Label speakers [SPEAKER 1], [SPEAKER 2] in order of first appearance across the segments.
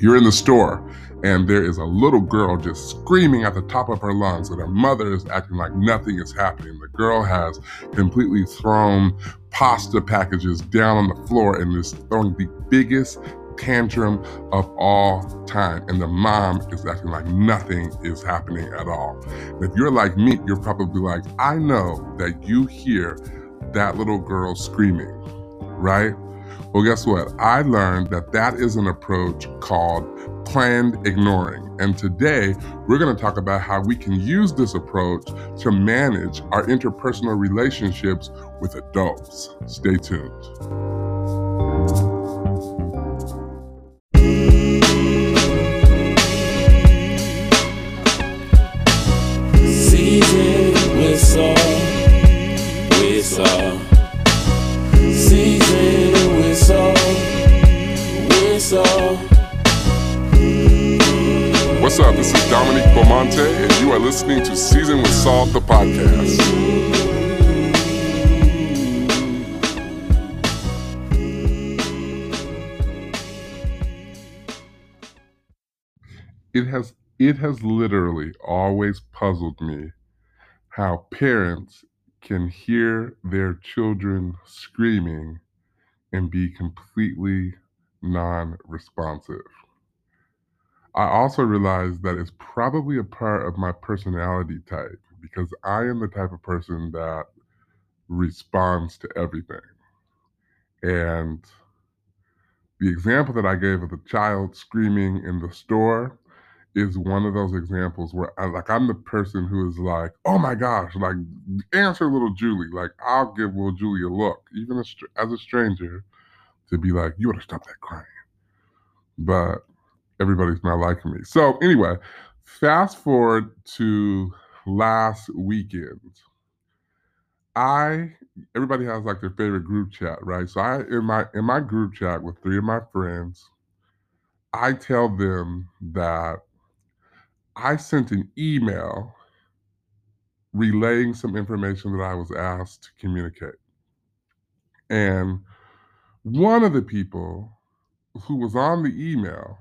[SPEAKER 1] You're in the store and there is a little girl just screaming at the top of her lungs, and her mother is acting like nothing is happening. The girl has completely thrown pasta packages down on the floor and is throwing the biggest tantrum of all time. And the mom is acting like nothing is happening at all. And if you're like me, you're probably like, I know that you hear that little girl screaming, right? Well, guess what? I learned that that is an approach called planned ignoring. And today, we're going to talk about how we can use this approach to manage our interpersonal relationships with adults. Stay tuned. This is Dominique Beaumonte, and you are listening to Season with Salt, the podcast. It has it has literally always puzzled me how parents can hear their children screaming and be completely non-responsive. I also realized that it's probably a part of my personality type because I am the type of person that responds to everything. And the example that I gave of the child screaming in the store is one of those examples where I like I'm the person who is like, oh my gosh, like answer little Julie. Like I'll give little Julie a look, even as, as a stranger, to be like, you ought to stop that crying. But everybody's not liking me. So anyway, fast forward to last weekend. I everybody has like their favorite group chat, right? So I in my in my group chat with three of my friends, I tell them that I sent an email relaying some information that I was asked to communicate. And one of the people who was on the email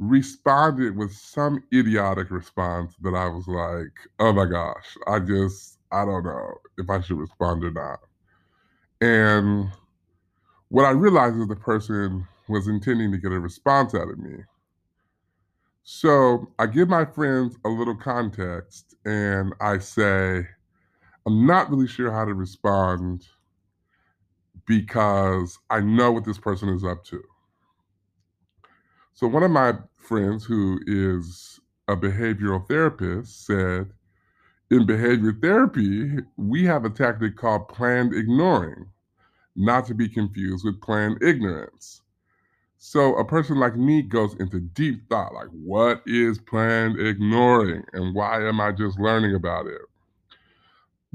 [SPEAKER 1] responded with some idiotic response that I was like, oh my gosh, I just, I don't know if I should respond or not. And what I realized is the person was intending to get a response out of me. So I give my friends a little context and I say, I'm not really sure how to respond because I know what this person is up to. So one of my friends who is a behavioral therapist said, in behavior therapy, we have a tactic called planned ignoring, not to be confused with planned ignorance. So a person like me goes into deep thought, like, what is planned ignoring and why am I just learning about it?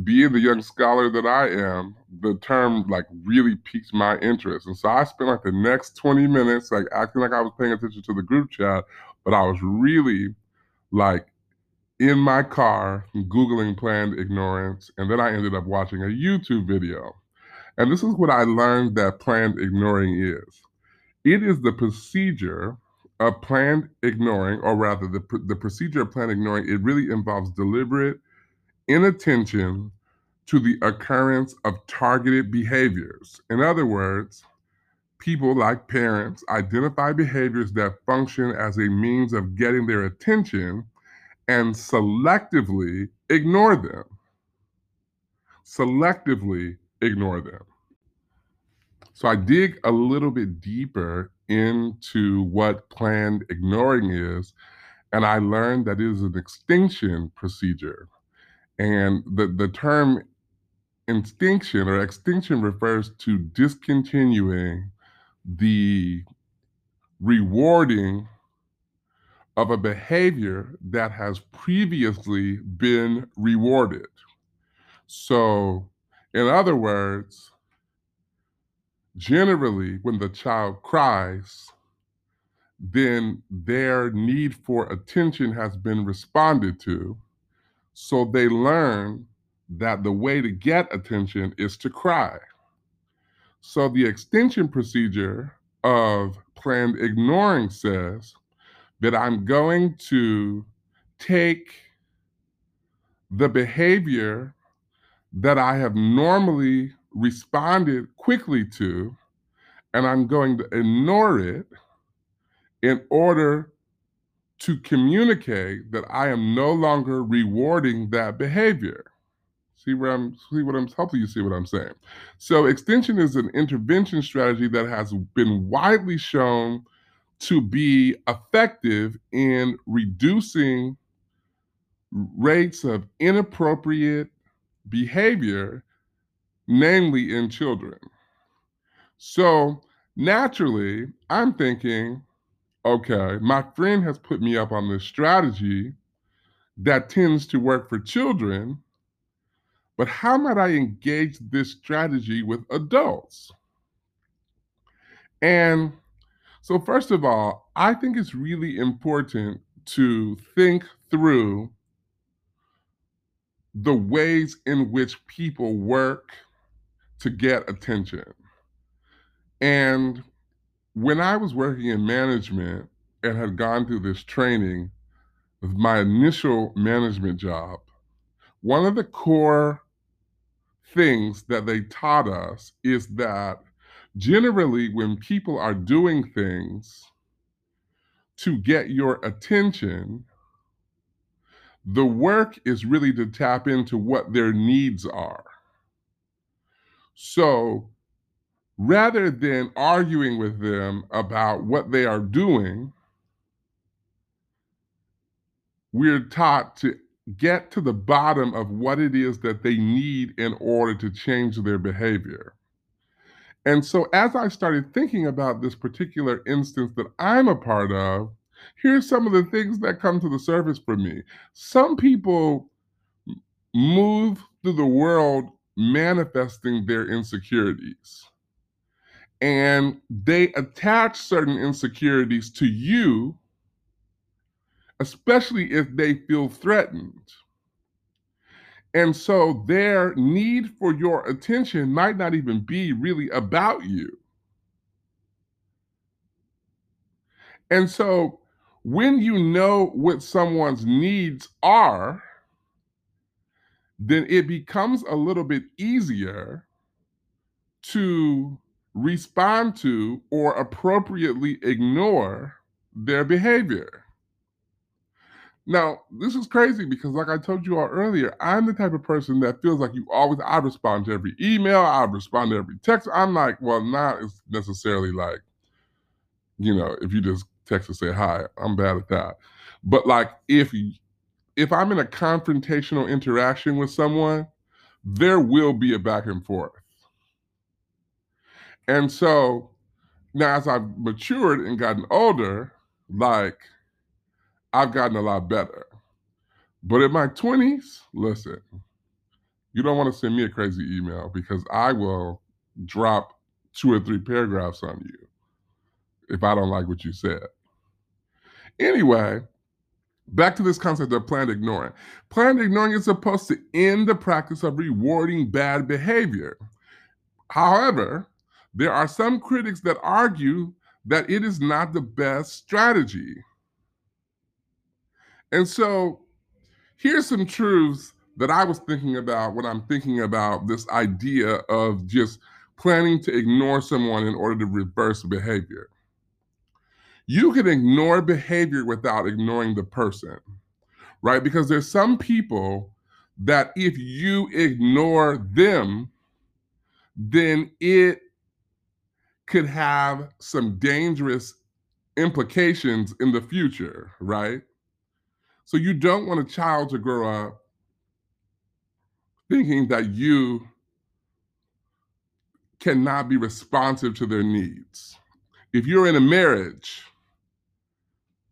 [SPEAKER 1] Being the young scholar that I am, the term like really piqued my interest. And so I spent like the next 20 minutes like acting like I was paying attention to the group chat, but I was really like in my car Googling planned ignorance. And then I ended up watching a YouTube video. And this is what I learned that planned ignoring is it is the procedure of planned ignoring, or rather, the, the procedure of planned ignoring, it really involves deliberate inattention to the occurrence of targeted behaviors. In other words, people like parents identify behaviors that function as a means of getting their attention and selectively ignore them. Selectively ignore them. So I dig a little bit deeper into what planned ignoring is, and I learned that it is an extinction procedure. And the, the term extinction or extinction refers to discontinuing the rewarding of a behavior that has previously been rewarded. So, in other words, generally, when the child cries, then their need for attention has been responded to. So they learn that the way to get attention is to cry. So the extinction procedure of planned ignoring says that I'm going to take the behavior that I have normally responded quickly to, and I'm going to ignore it in order to communicate that I am no longer rewarding that behavior. See where I'm see what I'm hopefully you see what I'm saying. So extinction is an intervention strategy that has been widely shown to be effective in reducing rates of inappropriate behavior, namely in children. So naturally, I'm thinking, okay, my friend has put me up on this strategy that tends to work for children, but how might I engage this strategy with adults? And so, first of all, I think it's really important to think through the ways in which people work to get attention. And when I was working in management and had gone through this training, my initial management job, one of the core things that they taught us is that generally when people are doing things to get your attention, the work is really to tap into what their needs are. So rather than arguing with them about what they are doing, we're taught to get to the bottom of what it is that they need in order to change their behavior. And so, as I started thinking about this particular instance that I'm a part of, here's some of the things that come to the surface for me. Some people move through the world manifesting their insecurities and they attach certain insecurities to you, especially if they feel threatened. And so their need for your attention might not even be really about you. And so when you know what someone's needs are, then it becomes a little bit easier to respond to or appropriately ignore their behavior. Now, this is crazy because, like I told you all earlier, I'm the type of person that feels like you always, I respond to every email, I respond to every text. I'm like, well, not necessarily like, you know, if you just text to say hi, I'm bad at that. But like, if if I'm in a confrontational interaction with someone, there will be a back and forth. And so now, as I've matured and gotten older, like I've gotten a lot better. But in my 20s, listen, you don't want to send me a crazy email because I will drop two or three paragraphs on you if I don't like what you said. Anyway, back to this concept of planned ignoring. Planned ignoring is supposed to end the practice of rewarding bad behavior. However, there are some critics that argue that it is not the best strategy. And so here's some truths that I was thinking about when I'm thinking about this idea of just planning to ignore someone in order to reverse behavior. You can ignore behavior without ignoring the person, right? Because there's some people that if you ignore them, then it could have some dangerous implications in the future, right? So you don't want a child to grow up thinking that you cannot be responsive to their needs. If you're in a marriage,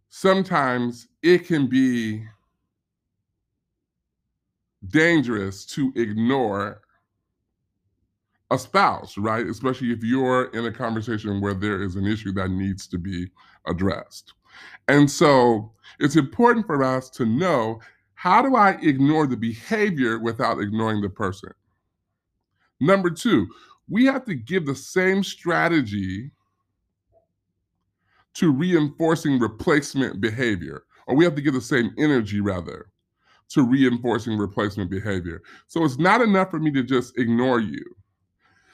[SPEAKER 1] sometimes it can be dangerous to ignore a spouse, right? Especially if you're in a conversation where there is an issue that needs to be addressed. And so it's important for us to know how do I ignore the behavior without ignoring the person? Number two, we have to give the same strategy to reinforcing replacement behavior, or we have to give the same energy rather to reinforcing replacement behavior. So it's not enough for me to just ignore you.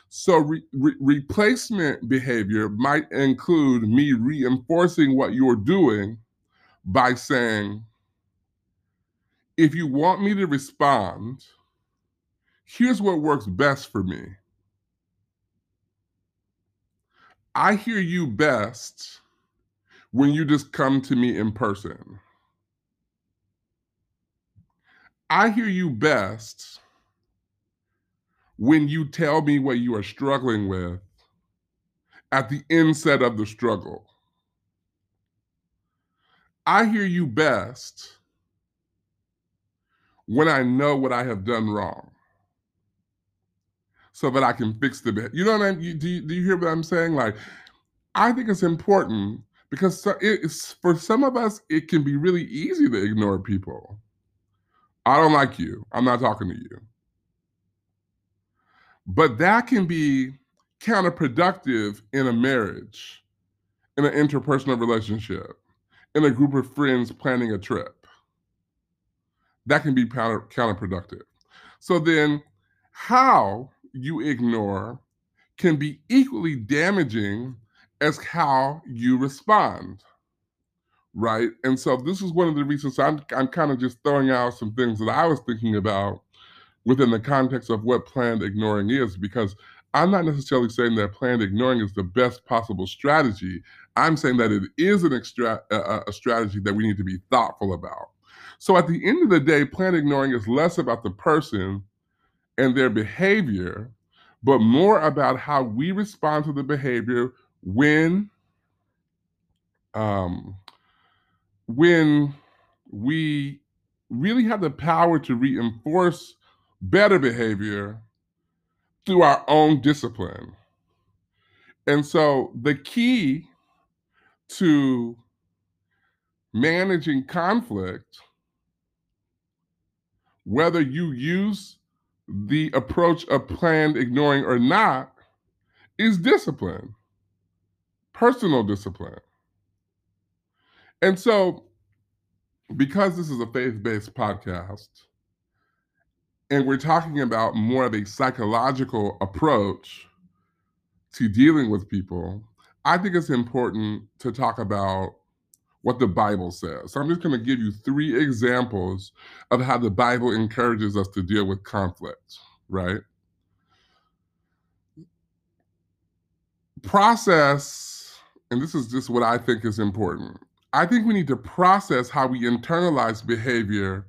[SPEAKER 1] So re- re- replacement behavior might include me reinforcing what you're doing by saying, if you want me to respond, here's what works best for me. I hear you best when you just come to me in person. I hear you best when you tell me what you are struggling with at the inset of the struggle. I hear you best when I know what I have done wrong so that I can fix the bit. You know what I mean? do, you, do you hear what I'm saying? Like, I think it's important because it's, for some of us, it can be really easy to ignore people. I don't like you. I'm not talking to you. But that can be counterproductive in a marriage, in an interpersonal relationship, in a group of friends planning a trip. That can be counter, counterproductive. So then, how you ignore can be equally damaging as how you respond. Right. And so this is one of the reasons I'm, I'm kind of just throwing out some things that I was thinking about within the context of what planned ignoring is, because I'm not necessarily saying that planned ignoring is the best possible strategy. I'm saying that it is an extra, uh, a strategy that we need to be thoughtful about. So at the end of the day, planned ignoring is less about the person and their behavior, but more about how we respond to the behavior when um, when we really have the power to reinforce better behavior through our own discipline. And so the key to managing conflict, whether you use the approach of planned ignoring or not is discipline, personal discipline. And so, because this is a faith based podcast, and we're talking about more of a psychological approach to dealing with people, I think it's important to talk about what the Bible says. So I'm just going to give you three examples of how the Bible encourages us to deal with conflict, right? Process, and this is just what I think is important. I think we need to process how we internalize behavior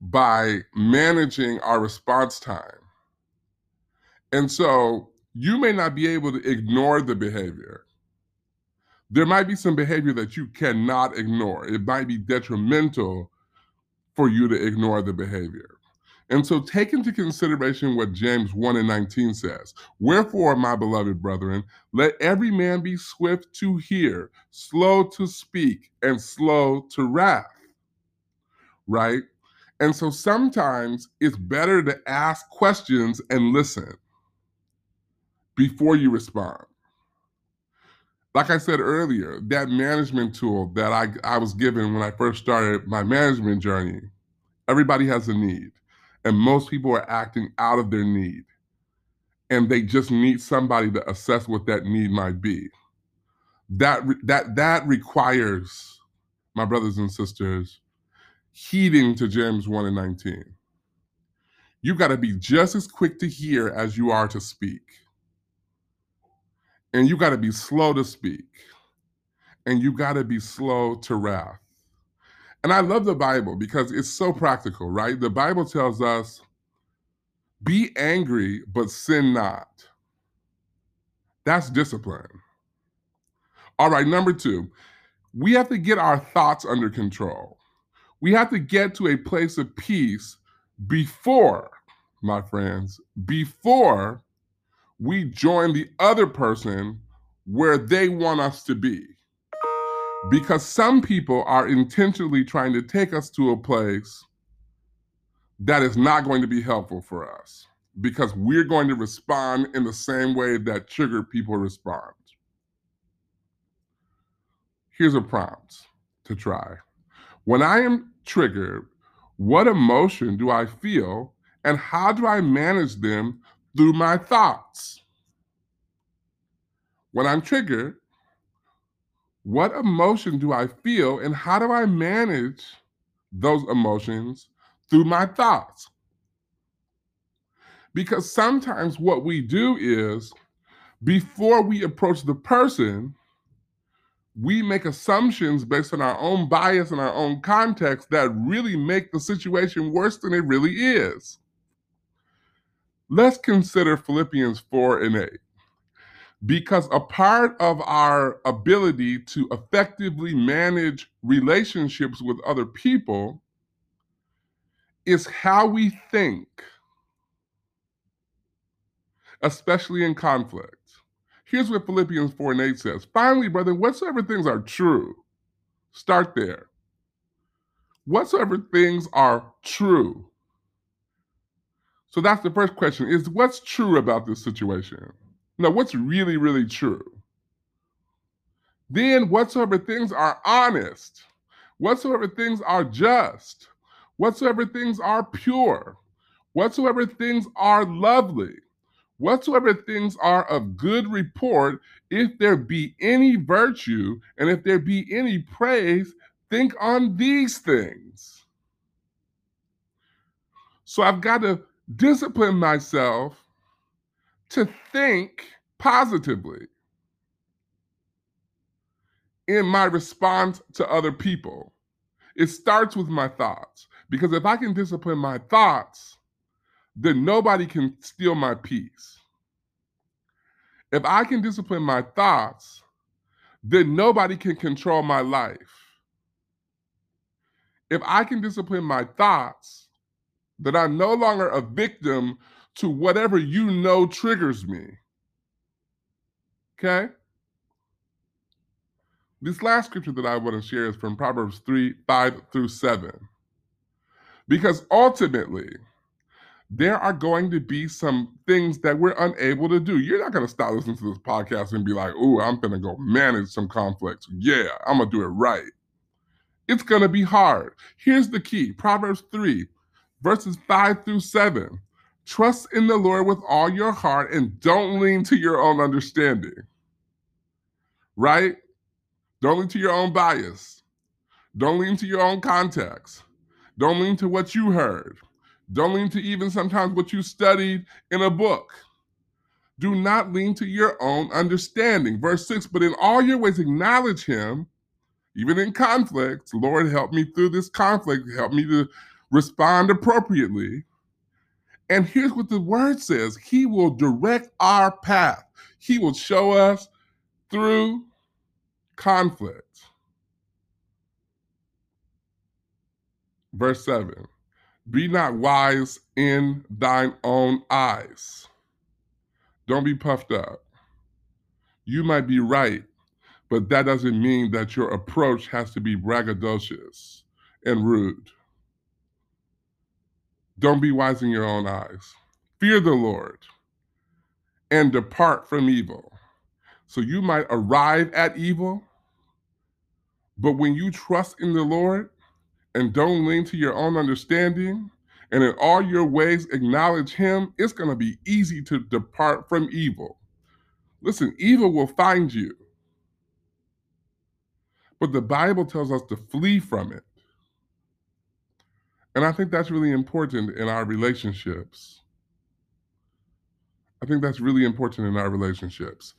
[SPEAKER 1] by managing our response time. And so you may not be able to ignore the behavior there might be some behavior that you cannot ignore. It might be detrimental for you to ignore the behavior. And so take into consideration what James 1 and 19 says. Wherefore, my beloved brethren, let every man be swift to hear, slow to speak, and slow to wrath. Right? And so sometimes it's better to ask questions and listen before you respond like I said earlier, that management tool that I, I was given when I first started my management journey, everybody has a need. And most people are acting out of their need. And they just need somebody to assess what that need might be. That that that requires, my brothers and sisters, heeding to James 1 and 19. You got to be just as quick to hear as you are to speak and you got to be slow to speak and you got to be slow to wrath. And I love the Bible because it's so practical, right? The Bible tells us be angry, but sin not. That's discipline. All right, number two, we have to get our thoughts under control. We have to get to a place of peace before, my friends, before we join the other person where they want us to be. Because some people are intentionally trying to take us to a place that is not going to be helpful for us because we're going to respond in the same way that triggered people respond. Here's a prompt to try. When I am triggered, what emotion do I feel and how do I manage them through my thoughts? When I'm triggered, what emotion do I feel and how do I manage those emotions through my thoughts? Because sometimes what we do is before we approach the person, we make assumptions based on our own bias and our own context that really make the situation worse than it really is. Let's consider Philippians 4 and 8. Because a part of our ability to effectively manage relationships with other people is how we think, especially in conflict. Here's what Philippians 4 and 8 says Finally, brother, whatsoever things are true, start there. Whatsoever things are true. So that's the first question is what's true about this situation? Now, what's really, really true? Then, whatsoever things are honest, whatsoever things are just, whatsoever things are pure, whatsoever things are lovely, whatsoever things are of good report, if there be any virtue and if there be any praise, think on these things. So I've got to discipline myself to think positively in my response to other people. It starts with my thoughts because if I can discipline my thoughts, then nobody can steal my peace. If I can discipline my thoughts, then nobody can control my life. If I can discipline my thoughts, then I'm no longer a victim to whatever you know triggers me. Okay? This last scripture that I want to share is from Proverbs 3 5 through 7. Because ultimately, there are going to be some things that we're unable to do. You're not going to stop listening to this podcast and be like, oh, I'm going to go manage some conflicts. Yeah, I'm going to do it right. It's going to be hard. Here's the key Proverbs 3, verses 5 through 7. Trust in the Lord with all your heart and don't lean to your own understanding. Right? Don't lean to your own bias. Don't lean to your own context. Don't lean to what you heard. Don't lean to even sometimes what you studied in a book. Do not lean to your own understanding. Verse 6 But in all your ways acknowledge him, even in conflicts. Lord, help me through this conflict. Help me to respond appropriately. And here's what the word says He will direct our path, He will show us through conflict. Verse 7 Be not wise in thine own eyes. Don't be puffed up. You might be right, but that doesn't mean that your approach has to be braggadocious and rude. Don't be wise in your own eyes. Fear the Lord and depart from evil. So you might arrive at evil, but when you trust in the Lord and don't lean to your own understanding, and in all your ways acknowledge Him, it's going to be easy to depart from evil. Listen, evil will find you, but the Bible tells us to flee from it. And I think that's really important in our relationships. I think that's really important in our relationships.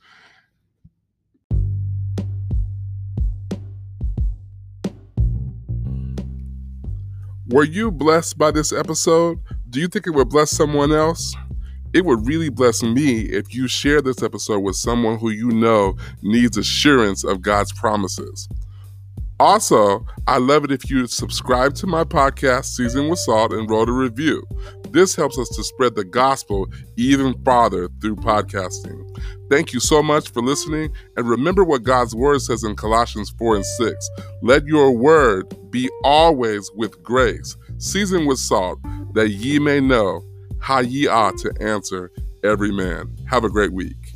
[SPEAKER 1] Were you blessed by this episode? Do you think it would bless someone else? It would really bless me if you share this episode with someone who you know needs assurance of God's promises. Also, I love it if you subscribe to my podcast, Season with Salt, and wrote a review. This helps us to spread the gospel even farther through podcasting. Thank you so much for listening. And remember what God's word says in Colossians 4 and 6 Let your word be always with grace, seasoned with salt, that ye may know how ye ought to answer every man. Have a great week.